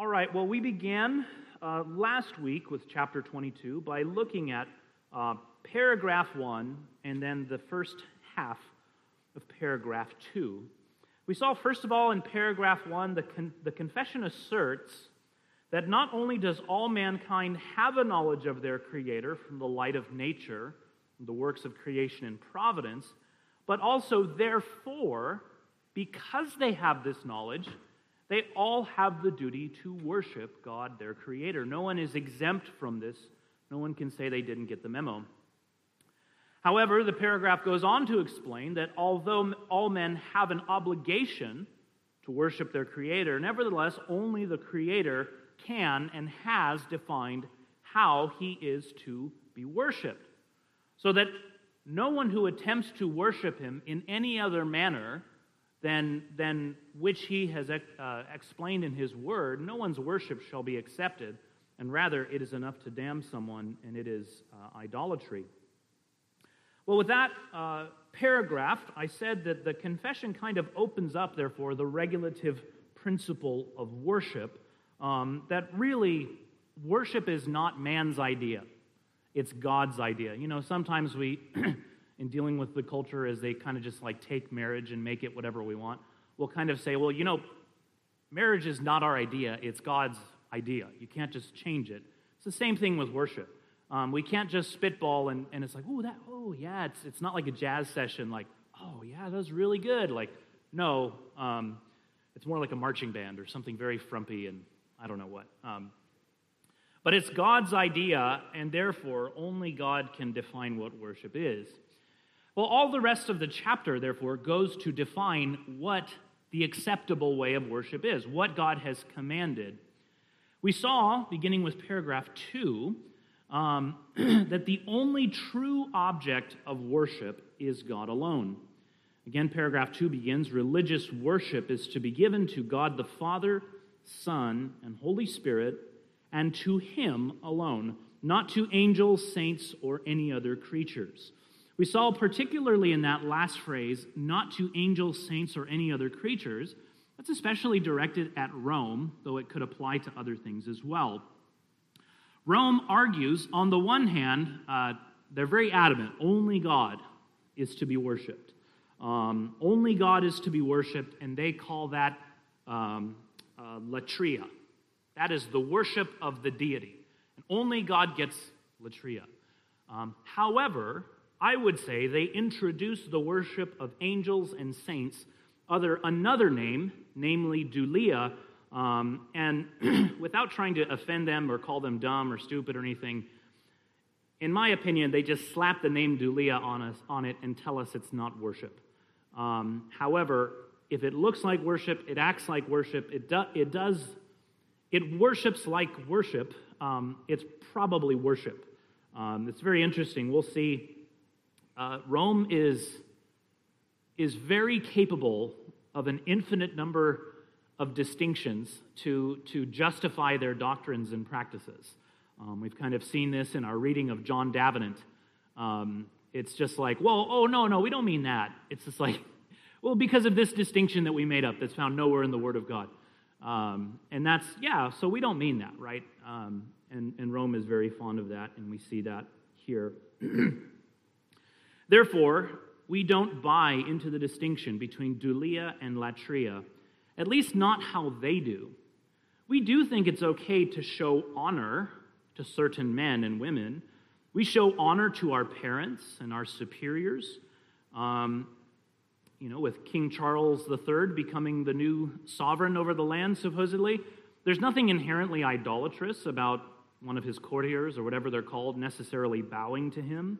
All right, well, we began uh, last week with chapter 22 by looking at uh, paragraph 1 and then the first half of paragraph 2. We saw, first of all, in paragraph 1, the, con- the confession asserts that not only does all mankind have a knowledge of their Creator from the light of nature, the works of creation and providence, but also, therefore, because they have this knowledge, they all have the duty to worship God, their Creator. No one is exempt from this. No one can say they didn't get the memo. However, the paragraph goes on to explain that although all men have an obligation to worship their Creator, nevertheless, only the Creator can and has defined how he is to be worshiped. So that no one who attempts to worship him in any other manner than, than which he has uh, explained in his word, no one's worship shall be accepted, and rather it is enough to damn someone, and it is uh, idolatry. Well, with that uh, paragraph, I said that the confession kind of opens up, therefore, the regulative principle of worship um, that really worship is not man's idea, it's God's idea. You know, sometimes we, in dealing with the culture, as they kind of just like take marriage and make it whatever we want, we'll kind of say, well, you know, marriage is not our idea, it's God's idea. You can't just change it. It's the same thing with worship. Um, we can't just spitball and, and it's like, oh, that, oh, yeah, it's, it's not like a jazz session, like, oh, yeah, that was really good. Like, no, um, it's more like a marching band or something very frumpy and I don't know what. Um, but it's God's idea, and therefore only God can define what worship is. Well, all the rest of the chapter, therefore, goes to define what the acceptable way of worship is, what God has commanded. We saw, beginning with paragraph 2, um, that the only true object of worship is God alone. Again, paragraph 2 begins Religious worship is to be given to God the Father Son, and Holy Spirit, and to Him alone, not to angels, saints, or any other creatures. We saw particularly in that last phrase, not to angels, saints, or any other creatures. That's especially directed at Rome, though it could apply to other things as well. Rome argues, on the one hand, uh, they're very adamant only God is to be worshiped. Um, only God is to be worshiped, and they call that um, uh, latria. That is the worship of the deity. And only God gets latria. Um, however, I would say they introduce the worship of angels and saints under another name, namely Dulia. Um, and without trying to offend them or call them dumb or stupid or anything, in my opinion, they just slap the name Dulia on us on it and tell us it's not worship. Um, however, if it looks like worship, it acts like worship, it, do, it does, it worships like worship, um, it's probably worship. Um, it's very interesting. We'll see. Uh, Rome is, is very capable of an infinite number of distinctions to, to justify their doctrines and practices. Um, we've kind of seen this in our reading of John Davenant. Um, it's just like, well, oh, no, no, we don't mean that. It's just like, well, because of this distinction that we made up that's found nowhere in the Word of God. Um, and that's, yeah, so we don't mean that, right? Um, and, and Rome is very fond of that, and we see that here. Therefore, we don't buy into the distinction between dulia and latria, at least not how they do. We do think it's okay to show honor to certain men and women. We show honor to our parents and our superiors. Um, you know, with King Charles III becoming the new sovereign over the land, supposedly, there's nothing inherently idolatrous about one of his courtiers or whatever they're called necessarily bowing to him.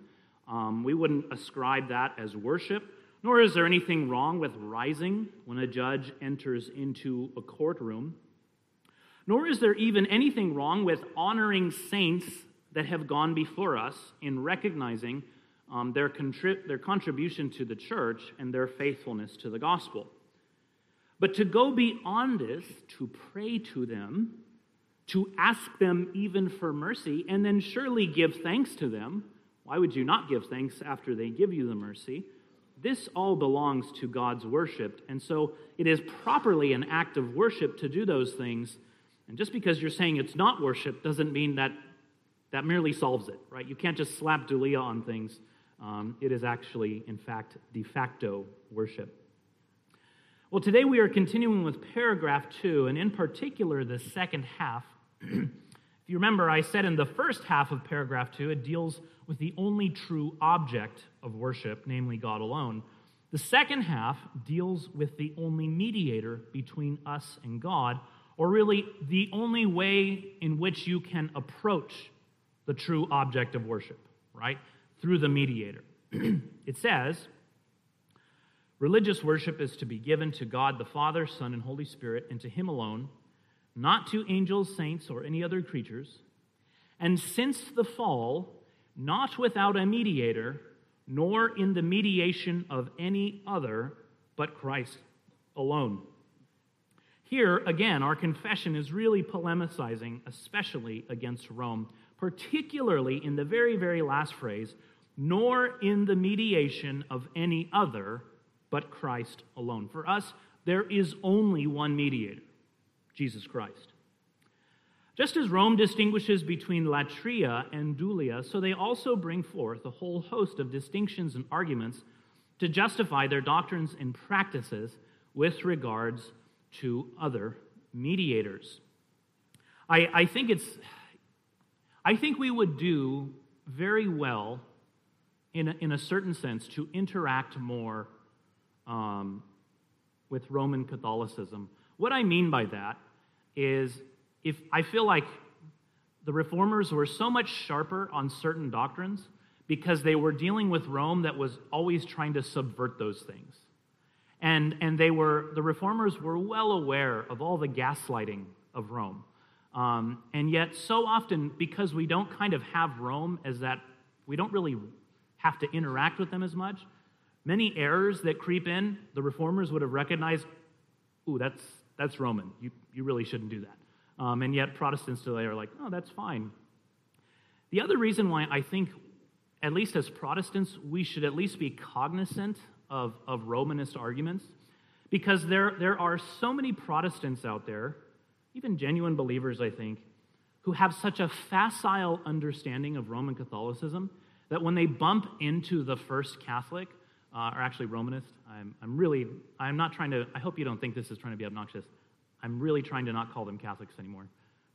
Um, we wouldn't ascribe that as worship, nor is there anything wrong with rising when a judge enters into a courtroom. Nor is there even anything wrong with honoring saints that have gone before us in recognizing um, their, contrib- their contribution to the church and their faithfulness to the gospel. But to go beyond this, to pray to them, to ask them even for mercy, and then surely give thanks to them. Why would you not give thanks after they give you the mercy? This all belongs to God's worship, and so it is properly an act of worship to do those things. And just because you're saying it's not worship doesn't mean that that merely solves it, right? You can't just slap dulia on things. Um, it is actually, in fact, de facto worship. Well, today we are continuing with paragraph two, and in particular, the second half. you remember, I said in the first half of paragraph two, it deals with the only true object of worship, namely God alone. The second half deals with the only mediator between us and God, or really the only way in which you can approach the true object of worship, right? Through the mediator. it says, Religious worship is to be given to God the Father, Son, and Holy Spirit, and to Him alone, not to angels, saints, or any other creatures. And since the fall, not without a mediator, nor in the mediation of any other but Christ alone. Here, again, our confession is really polemicizing, especially against Rome, particularly in the very, very last phrase, nor in the mediation of any other but Christ alone. For us, there is only one mediator, Jesus Christ. Just as Rome distinguishes between latria and dulia, so they also bring forth a whole host of distinctions and arguments to justify their doctrines and practices with regards to other mediators. I, I think it's I think we would do very well in a, in a certain sense to interact more um, with Roman Catholicism. What I mean by that is if I feel like the reformers were so much sharper on certain doctrines because they were dealing with Rome that was always trying to subvert those things. And, and they were, the reformers were well aware of all the gaslighting of Rome. Um, and yet, so often, because we don't kind of have Rome as that, we don't really have to interact with them as much, Many errors that creep in, the reformers would have recognized, ooh, that's, that's Roman. You, you really shouldn't do that. Um, and yet Protestants today are like, oh, that's fine. The other reason why I think, at least as Protestants, we should at least be cognizant of, of Romanist arguments, because there, there are so many Protestants out there, even genuine believers, I think, who have such a facile understanding of Roman Catholicism that when they bump into the first Catholic, uh, are actually Romanist. I'm, I'm really, I'm not trying to, I hope you don't think this is trying to be obnoxious. I'm really trying to not call them Catholics anymore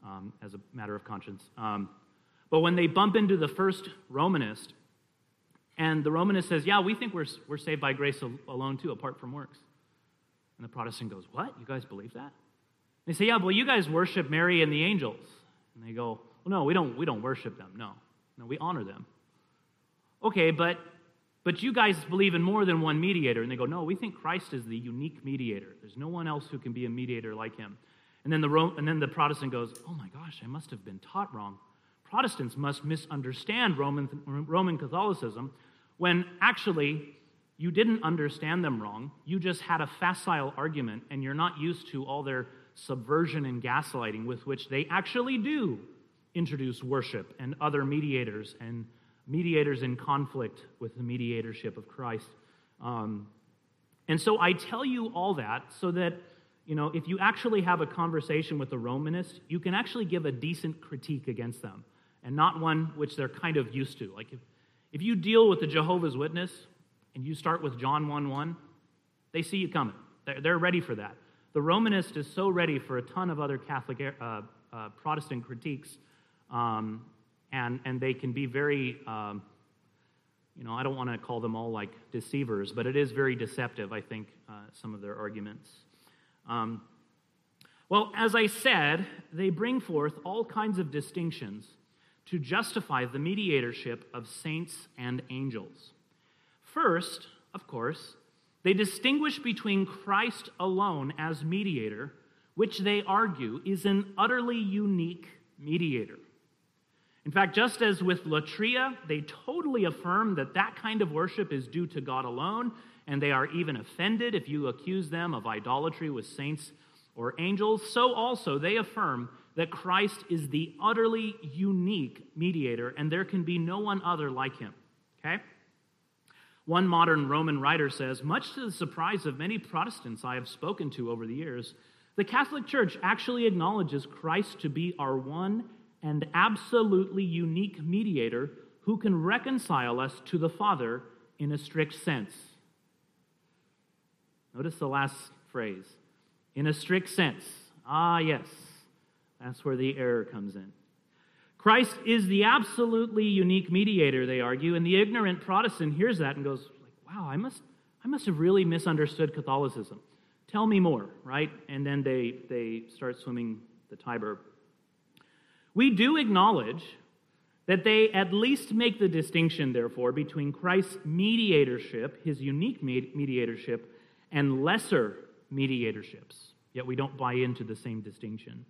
um, as a matter of conscience. Um, but when they bump into the first Romanist, and the Romanist says, Yeah, we think we're, we're saved by grace alone too, apart from works. And the Protestant goes, What? You guys believe that? They say, Yeah, well, you guys worship Mary and the angels. And they go, Well, no, we don't, we don't worship them. No, no, we honor them. Okay, but but you guys believe in more than one mediator. And they go, No, we think Christ is the unique mediator. There's no one else who can be a mediator like him. And then the, and then the Protestant goes, Oh my gosh, I must have been taught wrong. Protestants must misunderstand Roman, Roman Catholicism when actually you didn't understand them wrong. You just had a facile argument and you're not used to all their subversion and gaslighting with which they actually do introduce worship and other mediators and mediators in conflict with the mediatorship of Christ. Um, and so I tell you all that so that, you know, if you actually have a conversation with a Romanist, you can actually give a decent critique against them and not one which they're kind of used to. Like if, if you deal with the Jehovah's Witness and you start with John 1 1, they see you coming. They're, they're ready for that. The Romanist is so ready for a ton of other Catholic uh, uh, Protestant critiques um, and, and they can be very, um, you know, I don't want to call them all like deceivers, but it is very deceptive, I think, uh, some of their arguments. Um, well, as I said, they bring forth all kinds of distinctions to justify the mediatorship of saints and angels. First, of course, they distinguish between Christ alone as mediator, which they argue is an utterly unique mediator. In fact, just as with latria, they totally affirm that that kind of worship is due to God alone, and they are even offended if you accuse them of idolatry with saints or angels, so also they affirm that Christ is the utterly unique mediator, and there can be no one other like him. Okay? One modern Roman writer says, Much to the surprise of many Protestants I have spoken to over the years, The Catholic Church actually acknowledges Christ to be our one and absolutely unique mediator who can reconcile us to the Father in a strict sense. Notice the last phrase in a strict sense. Ah, yes, that's where the error comes in. Christ is the absolutely unique mediator, they argue, and the ignorant Protestant hears that and goes, like, wow, I must, I must have really misunderstood Catholicism. Tell me more, right? And then they, they start swimming the Tiber. We do acknowledge that they at least make the distinction, therefore, between Christ's mediatorship, his unique mediatorship, and lesser mediatorships. Yet we don't buy into the same distinction.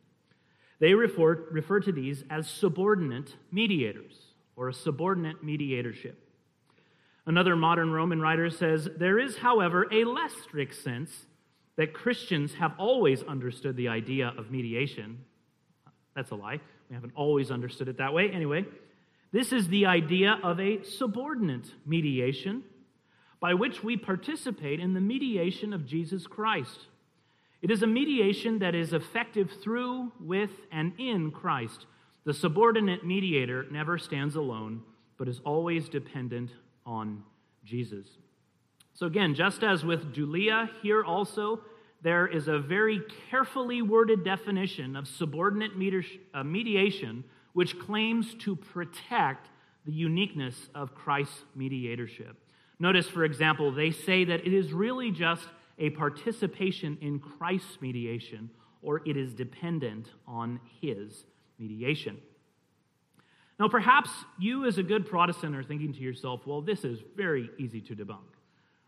They refer, refer to these as subordinate mediators or a subordinate mediatorship. Another modern Roman writer says there is, however, a less strict sense that Christians have always understood the idea of mediation. That's a lie. We haven't always understood it that way. Anyway, this is the idea of a subordinate mediation by which we participate in the mediation of Jesus Christ. It is a mediation that is effective through, with, and in Christ. The subordinate mediator never stands alone, but is always dependent on Jesus. So, again, just as with Dulia, here also there is a very carefully worded definition of subordinate uh, mediation which claims to protect the uniqueness of Christ's mediatorship. Notice, for example, they say that it is really just a participation in Christ's mediation, or it is dependent on his mediation. Now, perhaps you, as a good Protestant, are thinking to yourself, well, this is very easy to debunk.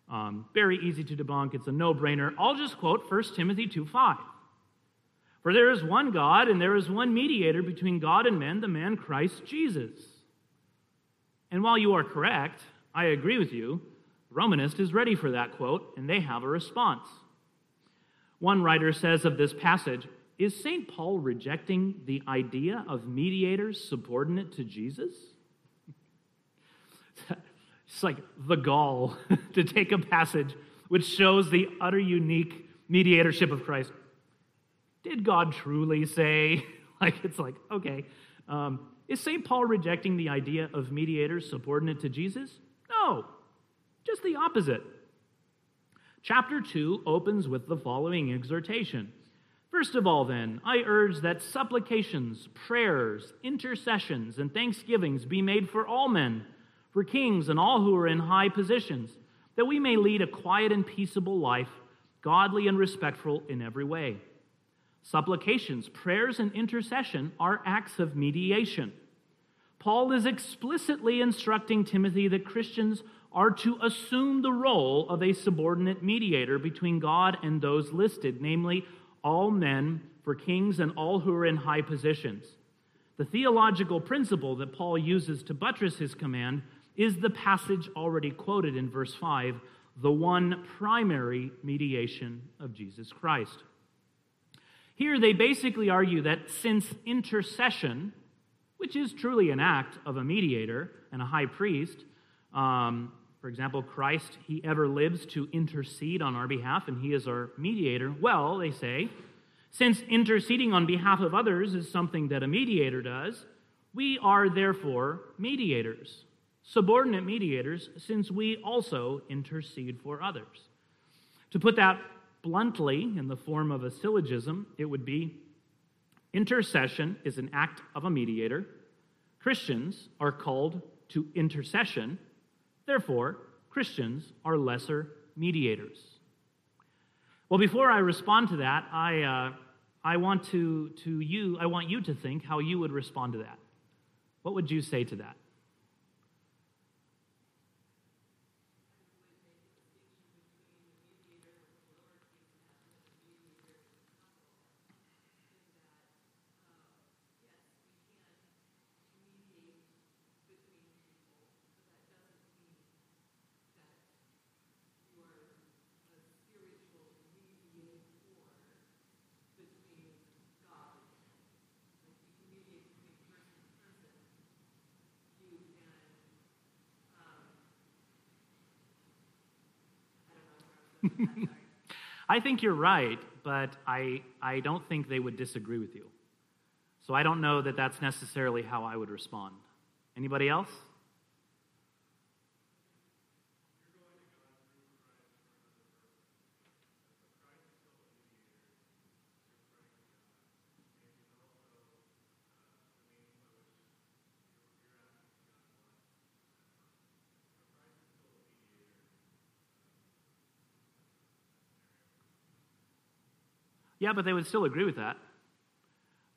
Um, very easy to debunk. It's a no brainer. I'll just quote 1 Timothy 2 5. For there is one God, and there is one mediator between God and men, the man Christ Jesus. And while you are correct, I agree with you, Romanist is ready for that quote, and they have a response. One writer says of this passage Is St. Paul rejecting the idea of mediators subordinate to Jesus? it's like the gall to take a passage which shows the utter unique mediatorship of Christ. Did God truly say? like, it's like, okay. Um, is St. Paul rejecting the idea of mediators subordinate to Jesus? No, just the opposite. Chapter 2 opens with the following exhortation. First of all, then, I urge that supplications, prayers, intercessions, and thanksgivings be made for all men, for kings and all who are in high positions, that we may lead a quiet and peaceable life, godly and respectful in every way. Supplications, prayers, and intercession are acts of mediation. Paul is explicitly instructing Timothy that Christians are to assume the role of a subordinate mediator between God and those listed, namely all men, for kings, and all who are in high positions. The theological principle that Paul uses to buttress his command is the passage already quoted in verse 5 the one primary mediation of Jesus Christ. Here, they basically argue that since intercession, which is truly an act of a mediator and a high priest, um, for example, Christ, he ever lives to intercede on our behalf, and he is our mediator. Well, they say, since interceding on behalf of others is something that a mediator does, we are therefore mediators, subordinate mediators, since we also intercede for others. To put that bluntly, in the form of a syllogism, it would be intercession is an act of a mediator. Christians are called to intercession. Therefore, Christians are lesser mediators. Well, before I respond to that, I, uh, I want to, to you, I want you to think how you would respond to that. What would you say to that? I think you're right, but I, I don't think they would disagree with you. So I don't know that that's necessarily how I would respond. Anybody else? Yeah, but they would still agree with that.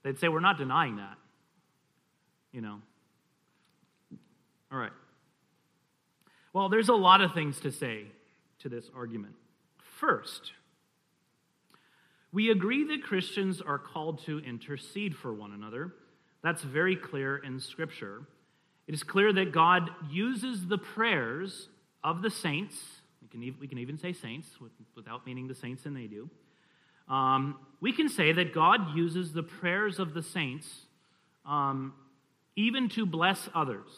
They'd say, We're not denying that. You know. All right. Well, there's a lot of things to say to this argument. First, we agree that Christians are called to intercede for one another. That's very clear in Scripture. It is clear that God uses the prayers of the saints, we can, we can even say saints without meaning the saints and they do, um, we can say that God uses the prayers of the saints um, even to bless others,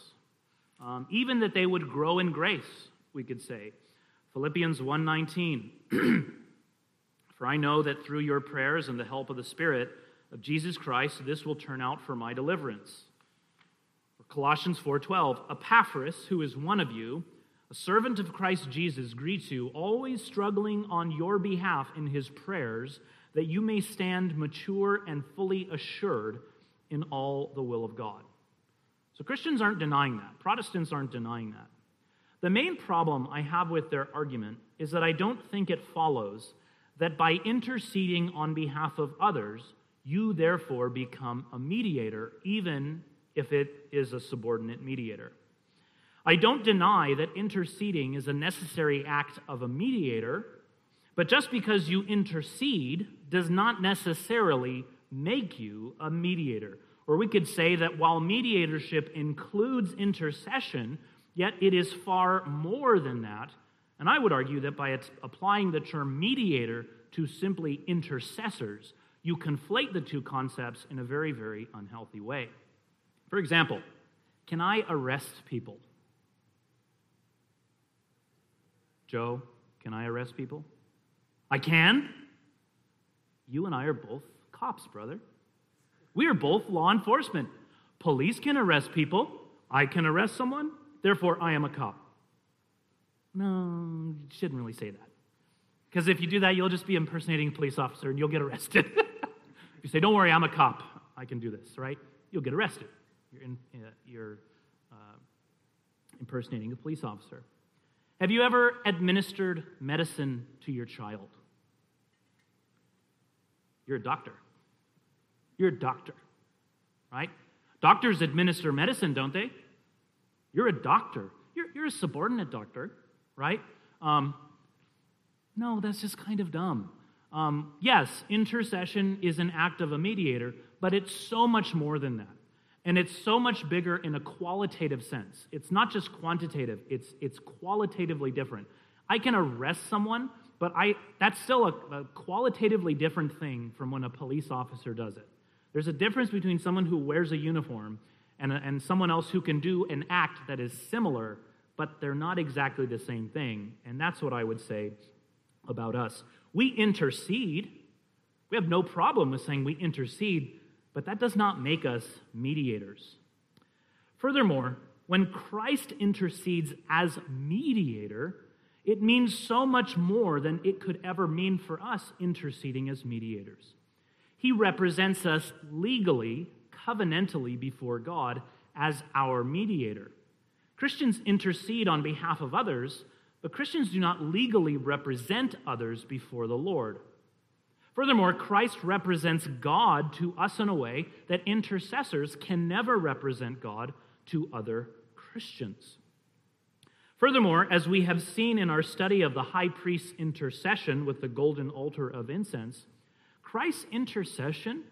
um, even that they would grow in grace, we could say. Philippians 1:19 For I know that through your prayers and the help of the Spirit of Jesus Christ this will turn out for my deliverance. Or Colossians 4:12 Epaphras who is one of you a servant of Christ Jesus greets you, always struggling on your behalf in his prayers, that you may stand mature and fully assured in all the will of God. So Christians aren't denying that. Protestants aren't denying that. The main problem I have with their argument is that I don't think it follows that by interceding on behalf of others, you therefore become a mediator, even if it is a subordinate mediator. I don't deny that interceding is a necessary act of a mediator, but just because you intercede does not necessarily make you a mediator. Or we could say that while mediatorship includes intercession, yet it is far more than that. And I would argue that by applying the term mediator to simply intercessors, you conflate the two concepts in a very, very unhealthy way. For example, can I arrest people? Joe, can I arrest people? I can. You and I are both cops, brother. We are both law enforcement. Police can arrest people. I can arrest someone. Therefore, I am a cop. No, you shouldn't really say that. Because if you do that, you'll just be impersonating a police officer and you'll get arrested. If you say, Don't worry, I'm a cop. I can do this, right? You'll get arrested. You're, in, uh, you're uh, impersonating a police officer. Have you ever administered medicine to your child? You're a doctor. You're a doctor, right? Doctors administer medicine, don't they? You're a doctor. You're, you're a subordinate doctor, right? Um, no, that's just kind of dumb. Um, yes, intercession is an act of a mediator, but it's so much more than that. And it's so much bigger in a qualitative sense. It's not just quantitative, it's, it's qualitatively different. I can arrest someone, but I, that's still a, a qualitatively different thing from when a police officer does it. There's a difference between someone who wears a uniform and, and someone else who can do an act that is similar, but they're not exactly the same thing. And that's what I would say about us. We intercede. We have no problem with saying we intercede but that does not make us mediators. Furthermore, when Christ intercedes as mediator, it means so much more than it could ever mean for us interceding as mediators. He represents us legally, covenantally before God as our mediator. Christians intercede on behalf of others, but Christians do not legally represent others before the Lord. Furthermore, Christ represents God to us in a way that intercessors can never represent God to other Christians. Furthermore, as we have seen in our study of the high priest's intercession with the golden altar of incense, Christ's intercession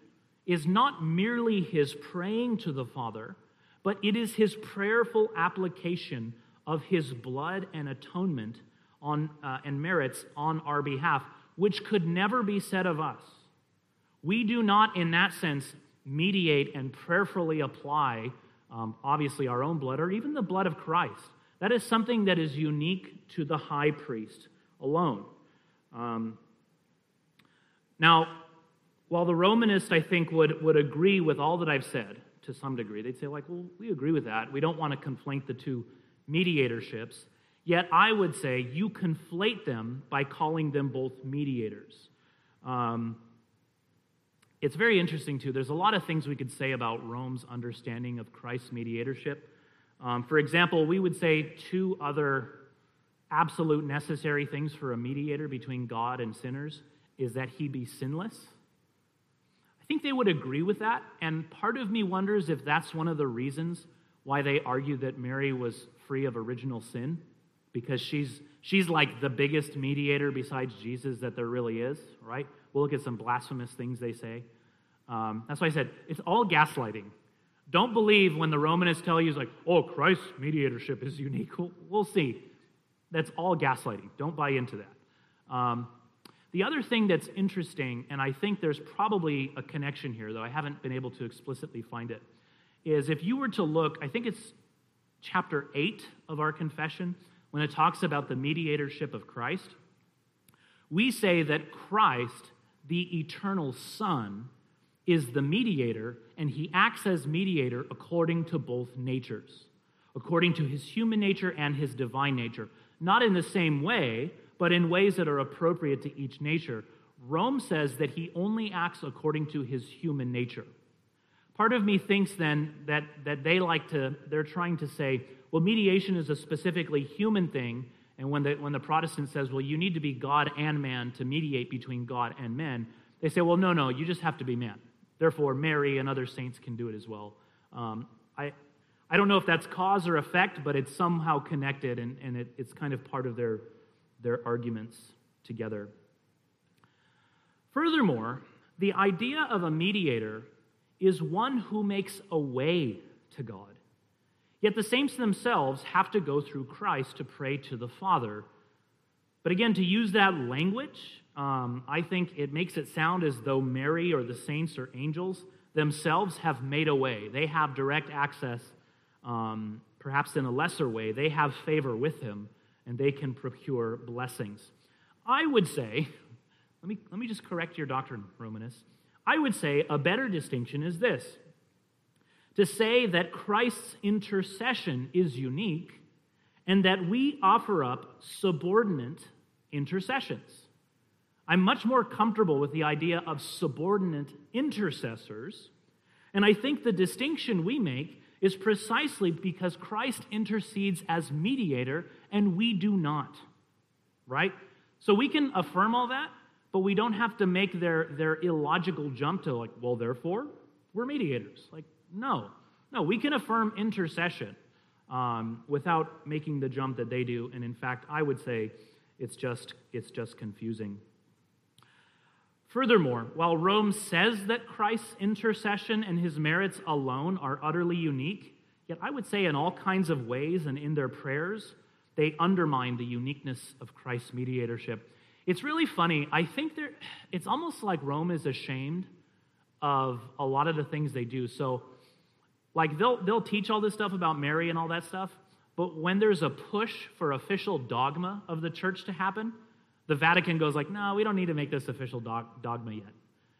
is not merely his praying to the Father, but it is his prayerful application of his blood and atonement on, uh, and merits on our behalf which could never be said of us. We do not, in that sense, mediate and prayerfully apply, um, obviously, our own blood or even the blood of Christ. That is something that is unique to the high priest alone. Um, Now, while the Romanist, I think, would, would agree with all that I've said to some degree, they'd say, like, well, we agree with that. We don't want to conflate the two mediatorships. Yet I would say you conflate them by calling them both mediators. Um, it's very interesting, too. There's a lot of things we could say about Rome's understanding of Christ's mediatorship. Um, for example, we would say two other absolute necessary things for a mediator between God and sinners is that he be sinless. I think they would agree with that, and part of me wonders if that's one of the reasons why they argue that Mary was free of original sin, because she's, she's like the biggest mediator besides Jesus that there really is, right? We'll look at some blasphemous things they say. Um, that's why I said it's all gaslighting. Don't believe when the Romanists tell you, like, oh, Christ's mediatorship is unique. We'll, we'll see. That's all gaslighting. Don't buy into that. Um, the other thing that's interesting, and I think there's probably a connection here, though I haven't been able to explicitly find it, is if you were to look, I think it's chapter 8 of our confession, when it talks about the mediatorship of Christ, we say that Christ, the eternal Son, is the mediator, and he acts as mediator according to both natures, according to his human nature and his divine nature. Not in the same way, but in ways that are appropriate to each nature. Rome says that he only acts according to his human nature. Part of me thinks then that, that they like to, they're trying to say, well, mediation is a specifically human thing. And when the, when the Protestant says, well, you need to be God and man to mediate between God and men, they say, well, no, no, you just have to be man. Therefore, Mary and other saints can do it as well. Um, I, I don't know if that's cause or effect, but it's somehow connected, and, and it, it's kind of part of their, their arguments together. Furthermore, the idea of a mediator is one who makes a way to God. Yet the saints themselves have to go through Christ to pray to the Father. But again, to use that language, um, I think it makes it sound as though Mary or the saints or angels themselves have made a way. They have direct access, um, perhaps in a lesser way. They have favor with him, and they can procure blessings. I would say, let me, let me just correct your doctrine, Romanist. I would say a better distinction is this to say that Christ's intercession is unique and that we offer up subordinate intercessions. I'm much more comfortable with the idea of subordinate intercessors, and I think the distinction we make is precisely because Christ intercedes as mediator and we do not. Right? So we can affirm all that, but we don't have to make their, their illogical jump to, like, well, therefore, we're mediators. Like, no. No, we can affirm intercession um, without making the jump that they do. And in fact, I would say it's just, it's just confusing. Furthermore, while Rome says that Christ's intercession and his merits alone are utterly unique, yet I would say in all kinds of ways and in their prayers, they undermine the uniqueness of Christ's mediatorship. It's really funny. I think it's almost like Rome is ashamed of a lot of the things they do. So, like, they'll, they'll teach all this stuff about Mary and all that stuff, but when there's a push for official dogma of the church to happen, the Vatican goes like, no, we don't need to make this official dogma yet.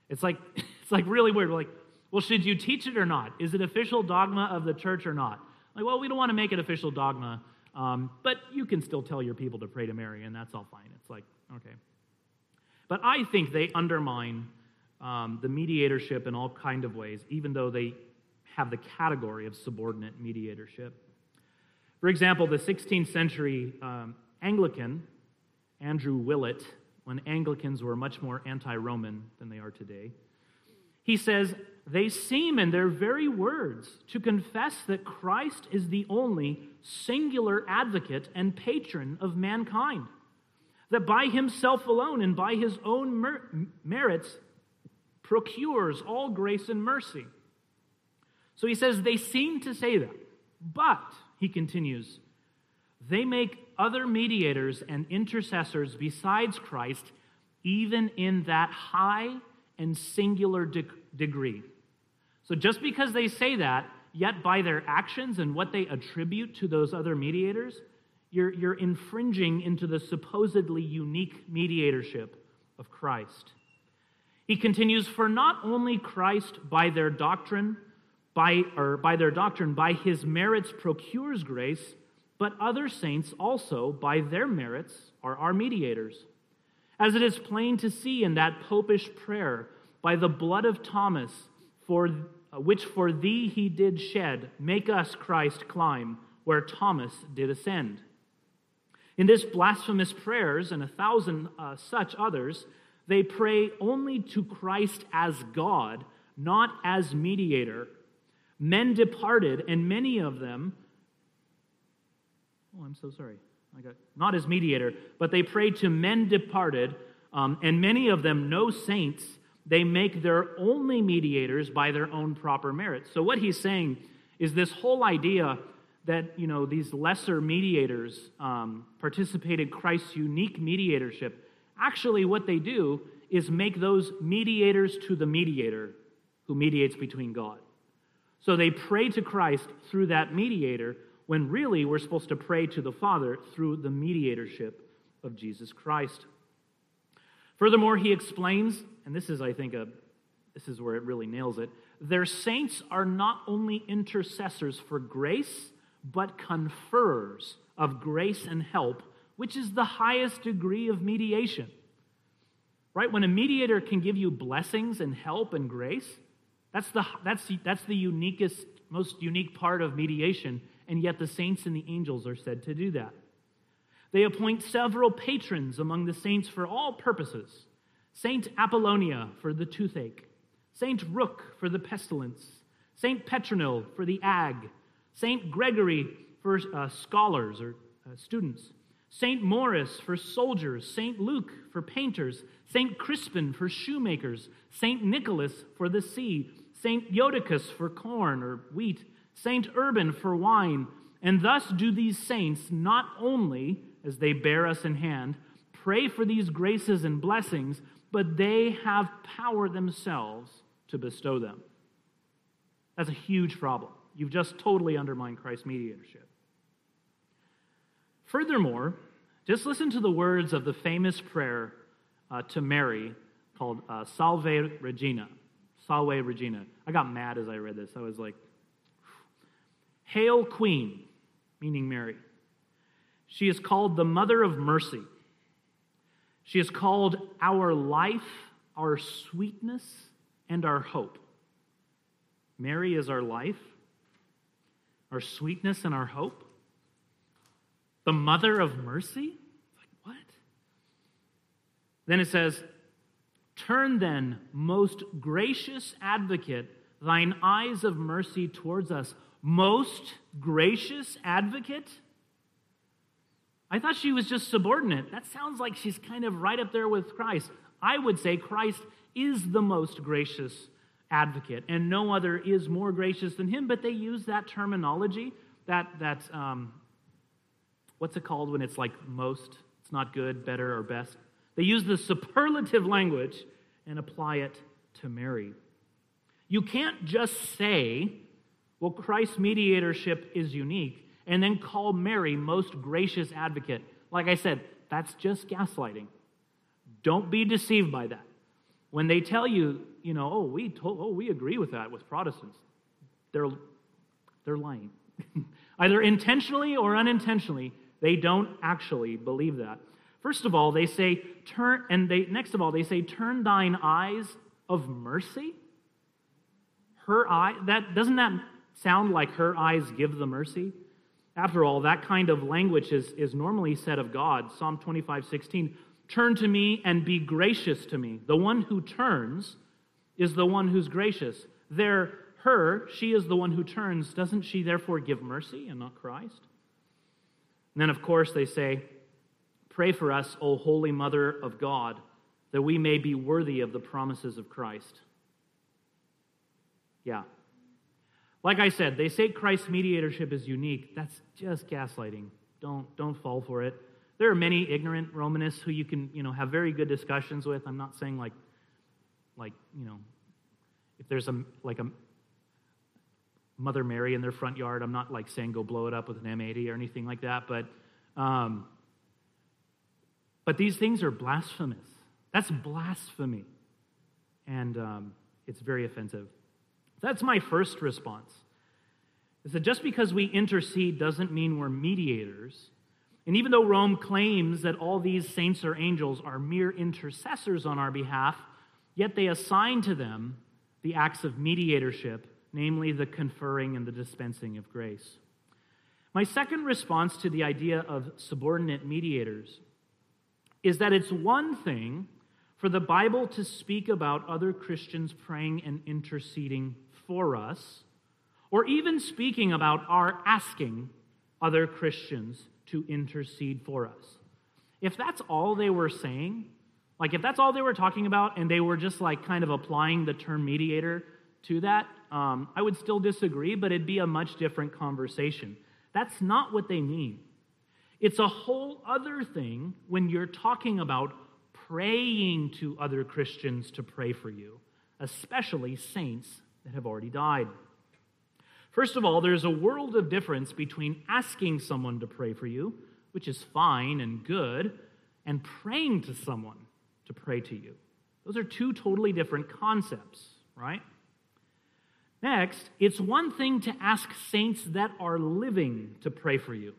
It's like, it's like really weird. We're like, well, should you teach it or not? Is it official dogma of the church or not? Like, well, we don't want to make it official dogma, um, but you can still tell your people to pray to Mary, and that's all fine. It's like, okay. But I think they undermine um, the mediatorship in all kind of ways, even though they have the category of subordinate mediatorship. For example, the 16th century um, Anglican Andrew Willett, when Anglicans were much more anti Roman than they are today. He says, They seem in their very words to confess that Christ is the only singular advocate and patron of mankind, that by himself alone and by his own mer- merits procures all grace and mercy. So he says, They seem to say that, but, he continues, they make other mediators and intercessors besides Christ, even in that high and singular de- degree. So just because they say that, yet by their actions and what they attribute to those other mediators, you're, you're infringing into the supposedly unique mediatorship of Christ. He continues, For not only Christ by their doctrine, by, or by their doctrine, by his merits procures grace, but other saints also, by their merits, are our mediators. As it is plain to see in that popish prayer, by the blood of Thomas, for which for thee he did shed, make us Christ climb, where Thomas did ascend. In this blasphemous prayers and a thousand uh, such others, they pray only to Christ as God, not as mediator. Men departed, and many of them, oh, I'm so sorry. I got not as mediator, but they pray to men departed, um, and many of them, no saints, they make their only mediators by their own proper merits. So what he's saying is this whole idea that you know these lesser mediators um, participated Christ's unique mediatorship. Actually, what they do is make those mediators to the mediator who mediates between God. So they pray to Christ through that mediator, when really we're supposed to pray to the Father through the mediatorship of Jesus Christ. Furthermore, he explains, and this is, I think, a this is where it really nails it. Their saints are not only intercessors for grace, but conferrers of grace and help, which is the highest degree of mediation. Right? When a mediator can give you blessings and help and grace, that's the, that's the, that's the uniquest, most unique part of mediation, and yet the saints and the angels are said to do that. They appoint several patrons among the saints for all purposes. Saint Apollonia for the toothache, Saint Roch for the pestilence, Saint Petronil for the ag, Saint Gregory for uh, scholars or uh, students, Saint Maurice for soldiers, Saint Luke for painters, Saint Crispin for shoemakers, Saint Nicholas for the sea, Saint Eutychus for corn or wheat, Saint Urban for wine. And thus do these saints not only, as they bear us in hand, pray for these graces and blessings, but they have power themselves to bestow them. That's a huge problem. You've just totally undermined Christ's mediatorship. Furthermore, just listen to the words of the famous prayer uh, to Mary called uh, Salve Regina. Salve Regina. I got mad as I read this. I was like, Hail Queen, meaning Mary. She is called the Mother of Mercy. She is called our life, our sweetness, and our hope. Mary is our life, our sweetness and our hope? The mother of mercy? Like, what? Then it says, Turn then, most gracious advocate, thine eyes of mercy towards us. Most gracious advocate? I thought she was just subordinate. That sounds like she's kind of right up there with Christ. I would say Christ is the most gracious advocate, and no other is more gracious than him, but they use that terminology, that, that um, what's it called when it's like most? It's not good, better, or best. They use the superlative language and apply it to Mary. You can't just say, well, Christ's mediatorship is unique, and then call Mary most gracious advocate. Like I said, that's just gaslighting. Don't be deceived by that. When they tell you, you know, oh, we told, oh, we agree with that with Protestants, they're, they're lying. Either intentionally or unintentionally, they don't actually believe that. First of all, they say, turn, and they, next of all, they say, turn thine eyes of mercy. Her eye, that, doesn't that sound like her eyes give the mercy? After all, that kind of language is, is normally said of God. Psalm 25, 16, Turn to me and be gracious to me. The one who turns is the one who's gracious. There, her, she is the one who turns. Doesn't she therefore give mercy and not Christ? And then, of course, they say, Pray for us, O Holy Mother of God, that we may be worthy of the promises of Christ. Yeah. Like I said, they say Christ's mediatorship is unique. That's just gaslighting. Don't, don't fall for it. There are many ignorant Romanists who you can, you know, have very good discussions with. I'm not saying like, like, you know, if there's a like a Mother Mary in their front yard, I'm not like saying go blow it up with an M80 or anything like that. But, um, but these things are blasphemous. That's blasphemy. and um, it's very offensive. That's my first response. Is that just because we intercede doesn't mean we're mediators. And even though Rome claims that all these saints or angels are mere intercessors on our behalf, yet they assign to them the acts of mediatorship, namely the conferring and the dispensing of grace. My second response to the idea of subordinate mediators is that it's one thing for the Bible to speak about other Christians praying and interceding for us, or even speaking about our asking other Christians to intercede for us. If that's all they were saying, like if that's all they were talking about and they were just like kind of applying the term mediator to that, um, I would still disagree, but it'd be a much different conversation. That's not what they mean. It's a whole other thing when you're talking about praying to other Christians to pray for you, especially saints that have already died. First of all, there's a world of difference between asking someone to pray for you, which is fine and good, and praying to someone to pray to you. Those are two totally different concepts, right? Next, it's one thing to ask saints that are living to pray for you.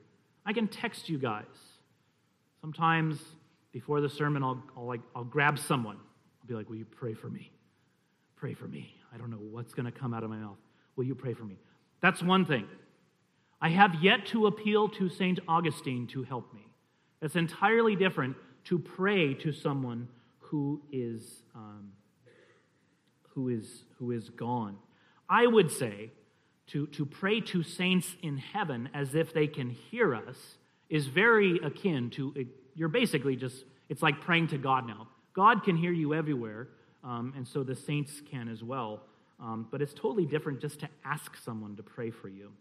I can text you guys. Sometimes before the sermon, I'll, I'll, like, I'll grab someone. I'll be like, Will you pray for me? Pray for me. I don't know what's going to come out of my mouth. Will you pray for me? That's one thing. I have yet to appeal to St. Augustine to help me. That's entirely different to pray to someone who is, um, who is, who is gone. I would say to, to pray to saints in heaven as if they can hear us is very akin to, you're basically just, it's like praying to God now. God can hear you everywhere, um, and so the saints can as well. Um, but it's totally different just to ask someone to pray for you.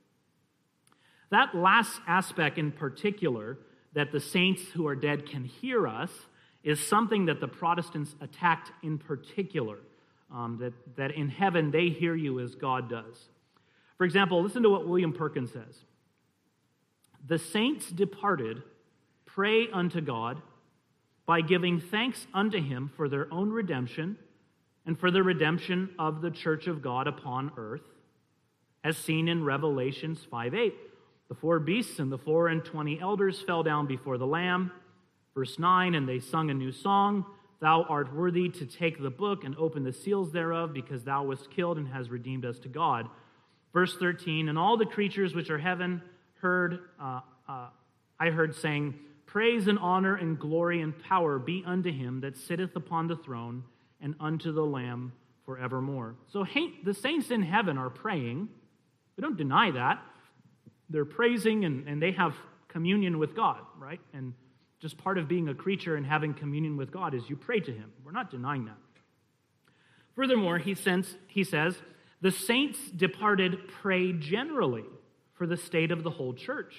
That last aspect in particular, that the saints who are dead can hear us, is something that the Protestants attacked in particular um, that, that in heaven they hear you as God does. For example, listen to what William Perkins says The saints departed pray unto God by giving thanks unto him for their own redemption and for the redemption of the church of God upon earth, as seen in Revelations 5 8. The four beasts and the four and twenty elders fell down before the Lamb. Verse 9, and they sung a new song. Thou art worthy to take the book and open the seals thereof, because thou wast killed and hast redeemed us to God. Verse 13, and all the creatures which are heaven heard, uh, uh, I heard saying, Praise and honor and glory and power be unto him that sitteth upon the throne and unto the Lamb forevermore. So the saints in heaven are praying. We don't deny that. They're praising and, and they have communion with God, right? And just part of being a creature and having communion with God is you pray to Him. We're not denying that. Furthermore, he, sends, he says, the saints departed pray generally for the state of the whole church.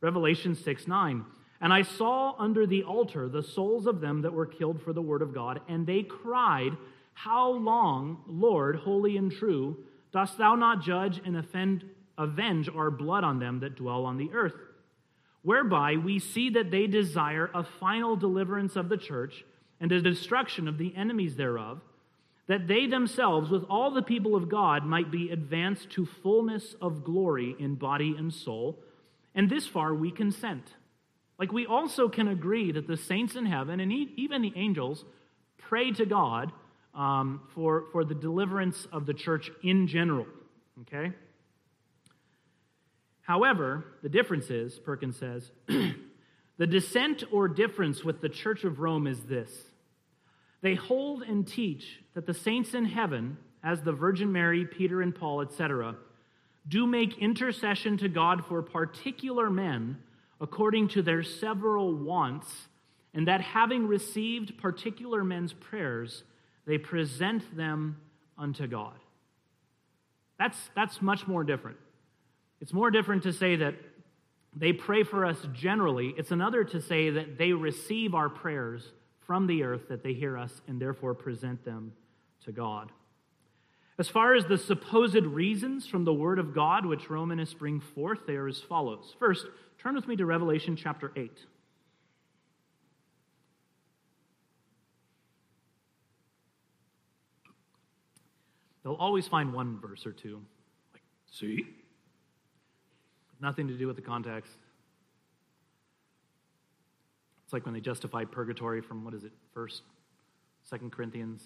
Revelation 6 9. And I saw under the altar the souls of them that were killed for the word of God, and they cried, How long, Lord, holy and true, dost thou not judge and offend, avenge our blood on them that dwell on the earth? whereby we see that they desire a final deliverance of the church and a destruction of the enemies thereof, that they themselves, with all the people of God, might be advanced to fullness of glory in body and soul. And this far we consent. Like we also can agree that the saints in heaven and even the angels pray to God um, for, for the deliverance of the church in general. Okay? However, the difference is, Perkins says, the dissent or difference with the Church of Rome is this they hold and teach that the saints in heaven, as the Virgin Mary, Peter, and Paul, etc., do make intercession to God for particular men according to their several wants, and that having received particular men's prayers, they present them unto God. That's, that's much more different. It's more different to say that they pray for us generally. It's another to say that they receive our prayers from the earth, that they hear us, and therefore present them to God. As far as the supposed reasons from the Word of God which Romanists bring forth, they are as follows. First, turn with me to Revelation chapter 8. they'll always find one verse or two. Like, see? Nothing to do with the context. It's like when they justify purgatory from what is it, First, Second Corinthians.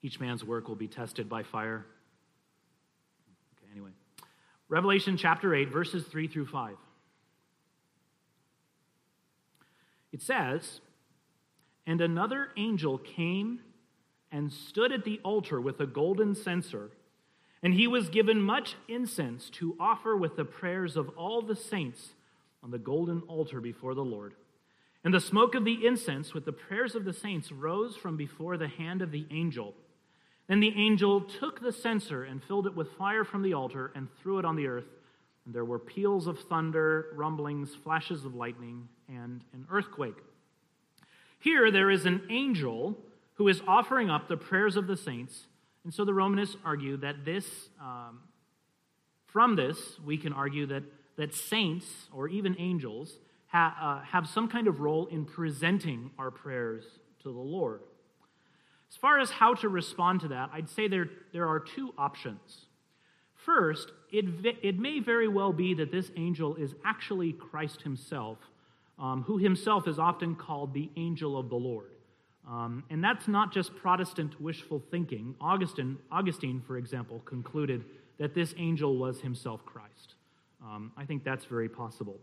Each man's work will be tested by fire. Okay, anyway. Revelation chapter 8, verses 3 through 5. It says, And another angel came and stood at the altar with a golden censer, and he was given much incense to offer with the prayers of all the saints on the golden altar before the Lord. And the smoke of the incense with the prayers of the saints rose from before the hand of the angel. Then the angel took the censer and filled it with fire from the altar and threw it on the earth. And there were peals of thunder, rumblings, flashes of lightning, and an earthquake. Here there is an angel who is offering up the prayers of the saints. And so the Romanists argue that this, um, from this, we can argue that that saints or even angels ha, uh, have some kind of role in presenting our prayers to the Lord. As far as how to respond to that, I'd say there, there are two options. First, it, it may very well be that this angel is actually Christ himself, um, who himself is often called the angel of the Lord. Um, and that's not just Protestant wishful thinking. Augustine, Augustine, for example, concluded that this angel was himself Christ. Um, I think that's very possible.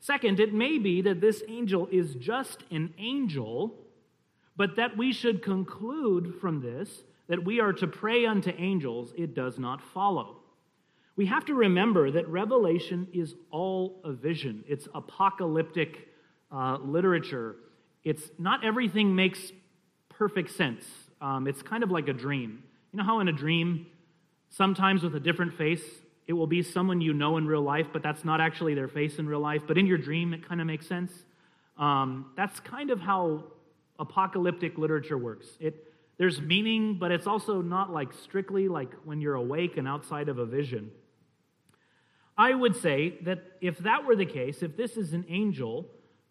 Second, it may be that this angel is just an angel, but that we should conclude from this that we are to pray unto angels, it does not follow. We have to remember that Revelation is all a vision, it's apocalyptic uh, literature. It's not everything makes perfect sense. Um, it's kind of like a dream. You know how in a dream, sometimes with a different face, it will be someone you know in real life, but that's not actually their face in real life. But in your dream, it kind of makes sense. Um, that's kind of how apocalyptic literature works. It, there's meaning, but it's also not like strictly like when you're awake and outside of a vision. I would say that if that were the case, if this is an angel,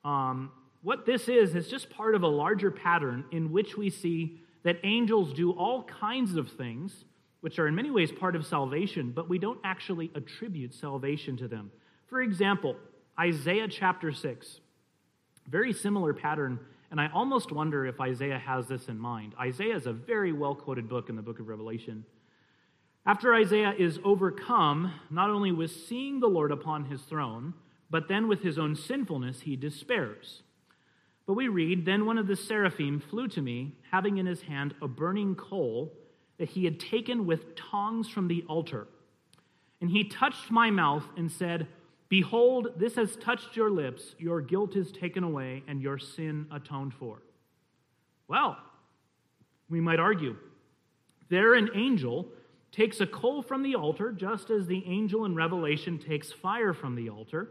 um, what this is is just part of a larger pattern in which we see that angels do all kinds of things which are in many ways part of salvation, but we don't actually attribute salvation to them. For example, Isaiah chapter 6, very similar pattern, and I almost wonder if Isaiah has this in mind. Isaiah is a very well quoted book in the book of Revelation. After Isaiah is overcome, not only with seeing the Lord upon his throne, but then with his own sinfulness, he despairs. But we read, Then one of the seraphim flew to me, having in his hand a burning coal that he had taken with tongs from the altar. And he touched my mouth and said, Behold, this has touched your lips, your guilt is taken away, and your sin atoned for. Well, we might argue. There, an angel takes a coal from the altar, just as the angel in Revelation takes fire from the altar.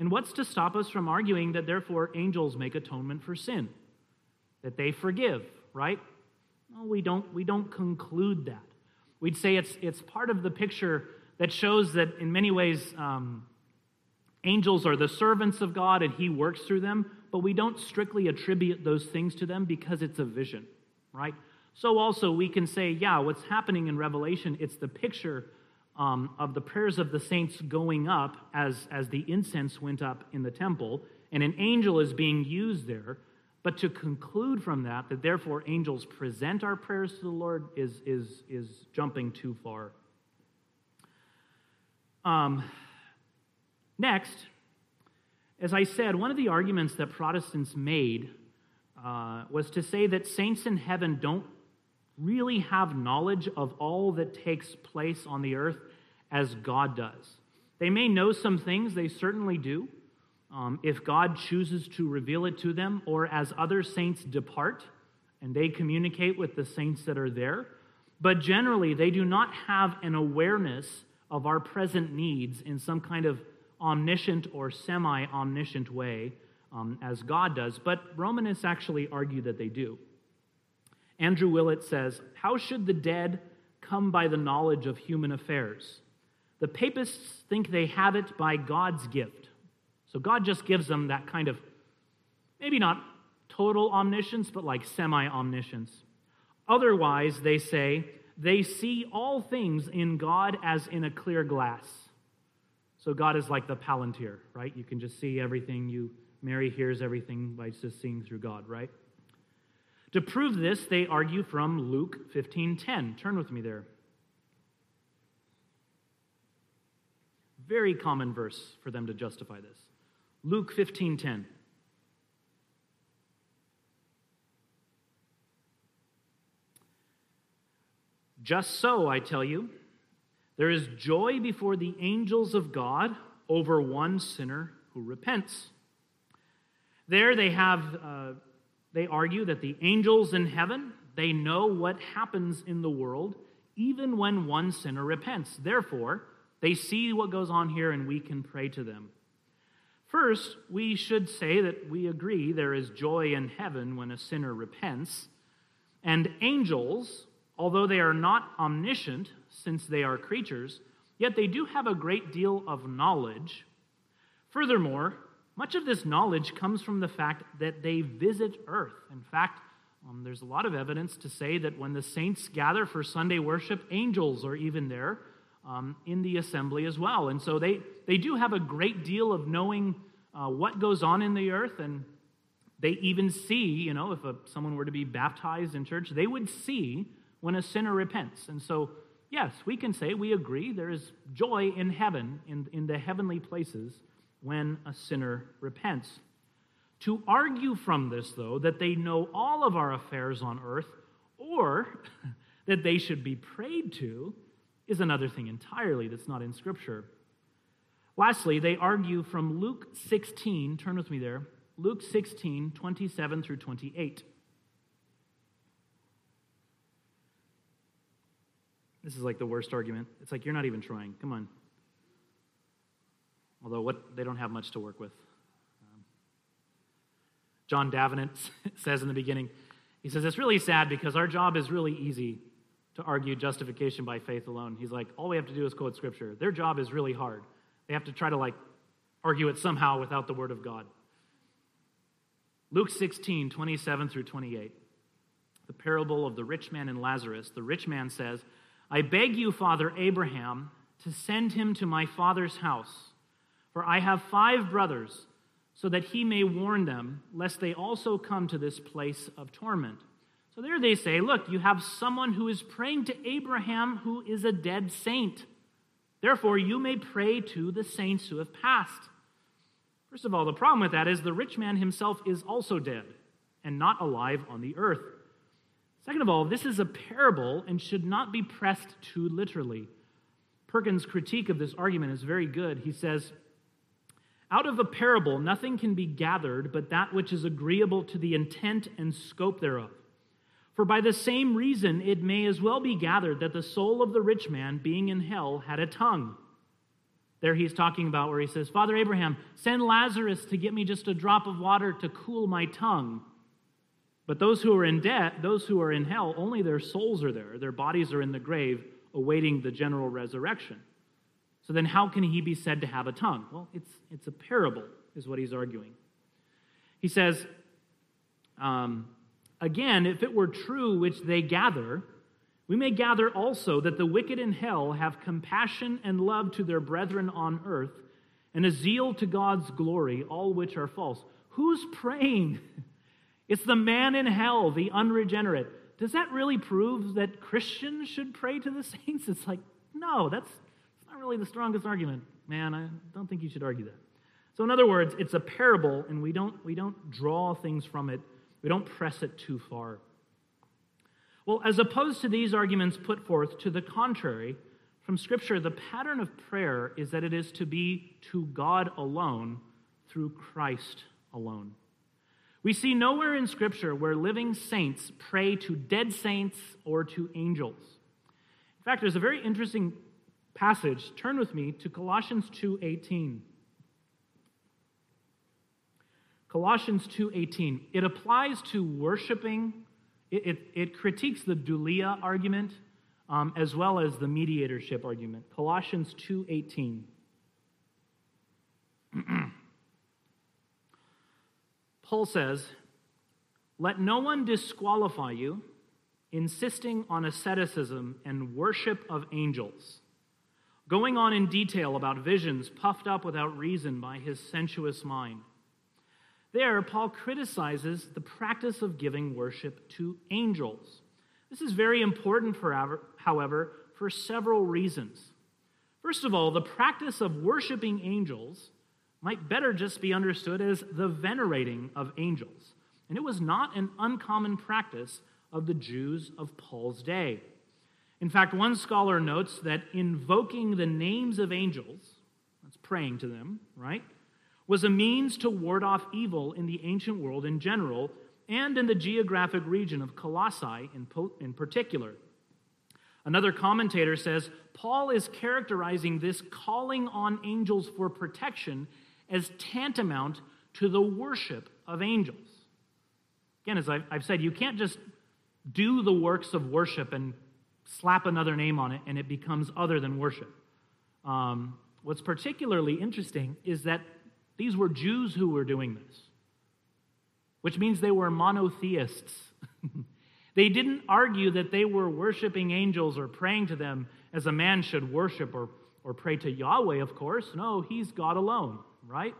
And what's to stop us from arguing that therefore angels make atonement for sin? That they forgive, right? No, we don't, we don't conclude that. We'd say it's, it's part of the picture that shows that in many ways um, angels are the servants of God and He works through them, but we don't strictly attribute those things to them because it's a vision, right? So also we can say, yeah, what's happening in Revelation, it's the picture um, of the prayers of the saints going up as, as the incense went up in the temple, and an angel is being used there but to conclude from that, that therefore angels present our prayers to the Lord, is, is, is jumping too far. Um, next, as I said, one of the arguments that Protestants made uh, was to say that saints in heaven don't really have knowledge of all that takes place on the earth as God does. They may know some things, they certainly do, um, if God chooses to reveal it to them, or as other saints depart and they communicate with the saints that are there. But generally, they do not have an awareness of our present needs in some kind of omniscient or semi omniscient way um, as God does. But Romanists actually argue that they do. Andrew Willett says, How should the dead come by the knowledge of human affairs? The papists think they have it by God's gift. So God just gives them that kind of, maybe not total omniscience, but like semi omniscience. Otherwise, they say, they see all things in God as in a clear glass. So God is like the palantir, right? You can just see everything. You Mary hears everything by just seeing through God, right? To prove this, they argue from Luke 15:10. Turn with me there. Very common verse for them to justify this. Luke 15:10. Just so, I tell you, there is joy before the angels of God over one sinner who repents. There they have, uh, they argue that the angels in heaven, they know what happens in the world even when one sinner repents. Therefore, they see what goes on here and we can pray to them. First, we should say that we agree there is joy in heaven when a sinner repents. And angels, although they are not omniscient, since they are creatures, yet they do have a great deal of knowledge. Furthermore, much of this knowledge comes from the fact that they visit earth. In fact, um, there's a lot of evidence to say that when the saints gather for Sunday worship, angels are even there um, in the assembly as well. And so they, they do have a great deal of knowing uh, what goes on in the earth. And they even see, you know, if a, someone were to be baptized in church, they would see when a sinner repents. And so, yes, we can say we agree there is joy in heaven, in, in the heavenly places when a sinner repents. To argue from this, though, that they know all of our affairs on earth or that they should be prayed to is another thing entirely that's not in Scripture. Lastly, they argue from Luke 16, turn with me there, Luke 16, 27 through 28. This is like the worst argument. It's like you're not even trying. Come on although what, they don't have much to work with. Um, John Davenant says in the beginning, he says, It's really sad because our job is really easy to argue justification by faith alone. He's like, All we have to do is quote scripture. Their job is really hard. They have to try to like argue it somehow without the word of God. Luke 16, 27 through 28. The parable of the rich man and Lazarus. The rich man says, I beg you, Father Abraham, to send him to my father's house for I have five brothers, so that he may warn them, lest they also come to this place of torment. So there they say, Look, you have someone who is praying to Abraham who is a dead saint. Therefore, you may pray to the saints who have passed. First of all, the problem with that is the rich man himself is also dead and not alive on the earth. Second of all, this is a parable and should not be pressed too literally. Perkins' critique of this argument is very good. He says, out of a parable, nothing can be gathered but that which is agreeable to the intent and scope thereof. For by the same reason, it may as well be gathered that the soul of the rich man, being in hell, had a tongue. There he's talking about where he says, Father Abraham, send Lazarus to get me just a drop of water to cool my tongue. But those who are in debt, those who are in hell, only their souls are there. Their bodies are in the grave, awaiting the general resurrection. So then, how can he be said to have a tongue? Well, it's, it's a parable, is what he's arguing. He says, um, again, if it were true which they gather, we may gather also that the wicked in hell have compassion and love to their brethren on earth, and a zeal to God's glory, all which are false. Who's praying? It's the man in hell, the unregenerate. Does that really prove that Christians should pray to the saints? It's like, no, that's not really the strongest argument. Man, I don't think you should argue that. So, in other words, it's a parable, and we don't, we don't draw things from it, we don't press it too far. Well, as opposed to these arguments put forth, to the contrary, from Scripture, the pattern of prayer is that it is to be to God alone through Christ alone. We see nowhere in Scripture where living saints pray to dead saints or to angels. In fact, there's a very interesting passage, turn with me to Colossians 2:18. Colossians 2:18. It applies to worshiping. It, it, it critiques the dulia argument um, as well as the mediatorship argument. Colossians 2:18. Paul says, "Let no one disqualify you insisting on asceticism and worship of angels, going on in detail about visions puffed up without reason by his sensuous mind. There, Paul criticizes the practice of giving worship to angels. This is very important, for, however, for several reasons. First of all, the practice of worshiping angels might better just be understood as the venerating of angels. And it was not an uncommon practice of the Jews of Paul's day. In fact, one scholar notes that invoking the names of angels, that's praying to them, right, was a means to ward off evil in the ancient world in general and in the geographic region of Colossae in, in particular. Another commentator says Paul is characterizing this calling on angels for protection as tantamount to the worship of angels. Again, as I've said, you can't just do the works of worship and slap another name on it and it becomes other than worship. Um, what's particularly interesting is that these were Jews who were doing this, which means they were monotheists. they didn't argue that they were worshiping angels or praying to them as a man should worship or, or pray to Yahweh, of course. No, he's God alone, right?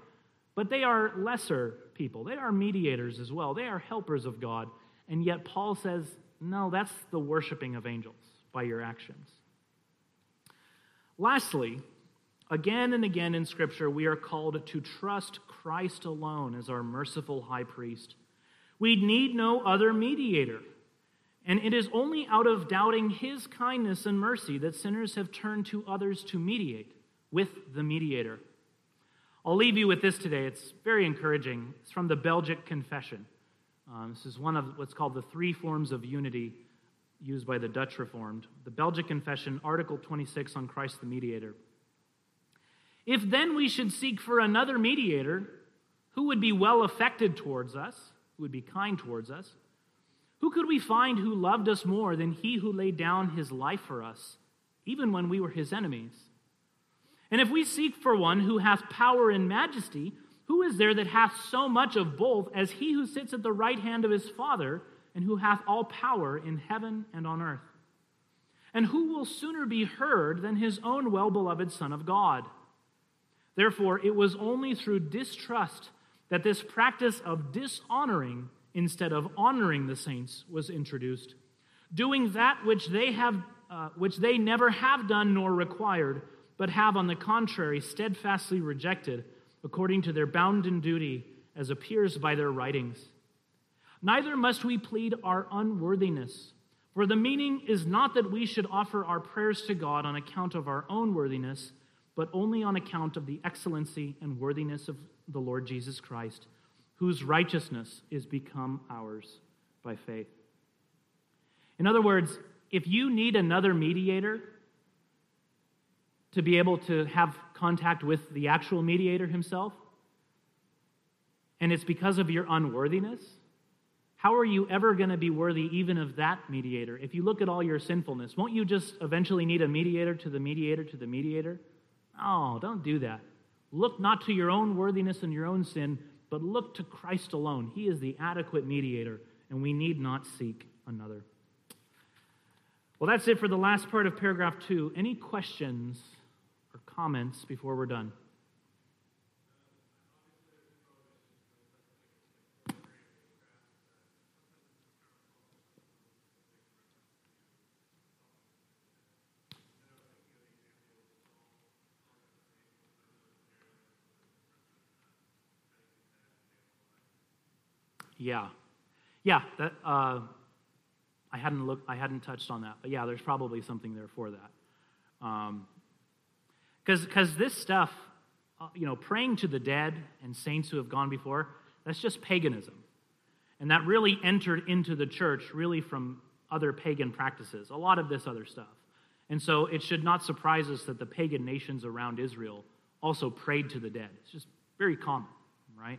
But they are lesser people. They are mediators as well. They are helpers of God. And yet Paul says, no, that's the worshiping of angels by your actions. Lastly, again and again in Scripture, we are called to trust Christ alone as our merciful high priest. We need no other mediator. And it is only out of doubting his kindness and mercy that sinners have turned to others to mediate with the mediator. I'll leave you with this today. It's very encouraging. It's from the Belgic Confession. Um, this is one of what's called the three forms of unity used by the Dutch Reformed. The Belgic Confession, Article 26 on Christ the Mediator. If then we should seek for another mediator who would be well affected towards us, who would be kind towards us, who could we find who loved us more than he who laid down his life for us, even when we were his enemies? And if we seek for one who hath power and majesty, who is there that hath so much of both as he who sits at the right hand of his Father, and who hath all power in heaven and on earth? And who will sooner be heard than his own well beloved Son of God? Therefore, it was only through distrust that this practice of dishonoring instead of honoring the saints was introduced, doing that which they have, uh, which they never have done nor required, but have on the contrary steadfastly rejected according to their bounden duty, as appears by their writings. Neither must we plead our unworthiness, for the meaning is not that we should offer our prayers to God on account of our own worthiness, but only on account of the excellency and worthiness of the Lord Jesus Christ, whose righteousness is become ours by faith. In other words, if you need another mediator, to be able to have contact with the actual mediator himself, and it's because of your unworthiness, how are you ever going to be worthy even of that mediator? If you look at all your sinfulness, won't you just eventually need a mediator to the mediator to the mediator? Oh, don't do that. Look not to your own worthiness and your own sin, but look to Christ alone. He is the adequate mediator, and we need not seek another. Well, that's it for the last part of paragraph two. Any questions or comments before we're done? Yeah, yeah. That uh, I hadn't looked. I hadn't touched on that, but yeah, there's probably something there for that. Um, because this stuff, uh, you know, praying to the dead and saints who have gone before, that's just paganism. And that really entered into the church really from other pagan practices, a lot of this other stuff. And so it should not surprise us that the pagan nations around Israel also prayed to the dead. It's just very common, right?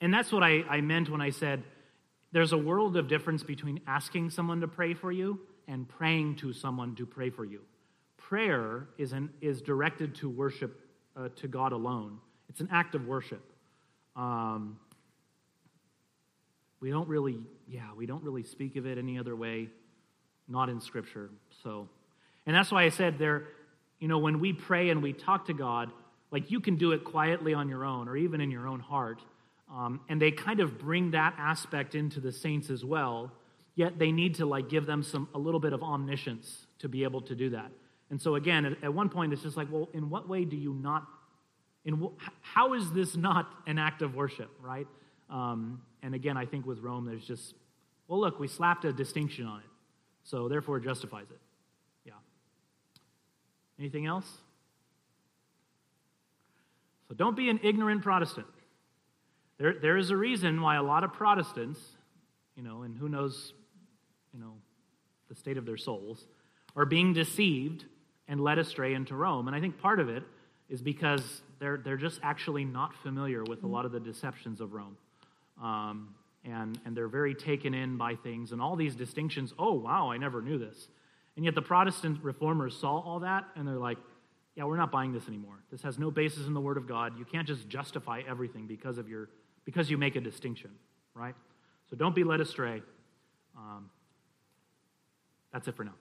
and that's what I, I meant when I said there's a world of difference between asking someone to pray for you and praying to someone to pray for you. Prayer is, an, is directed to worship uh, to God alone, it's an act of worship. Um, we don't really, yeah, we don't really speak of it any other way, not in Scripture. So, and that's why I said there, you know, when we pray and we talk to God, like you can do it quietly on your own or even in your own heart. Um, and they kind of bring that aspect into the saints as well. Yet they need to like give them some a little bit of omniscience to be able to do that. And so again, at, at one point, it's just like, well, in what way do you not? In how is this not an act of worship, right? Um, and again, I think with Rome, there's just, well, look, we slapped a distinction on it, so therefore it justifies it. Yeah. Anything else? So don't be an ignorant Protestant. There, there is a reason why a lot of Protestants, you know, and who knows, you know, the state of their souls, are being deceived and led astray into Rome. And I think part of it is because they're, they're just actually not familiar with a lot of the deceptions of Rome. Um, and, and they're very taken in by things and all these distinctions. Oh, wow, I never knew this. And yet the Protestant reformers saw all that and they're like, yeah, we're not buying this anymore. This has no basis in the Word of God. You can't just justify everything because of your because you make a distinction, right? So don't be led astray. Um, that's it for now.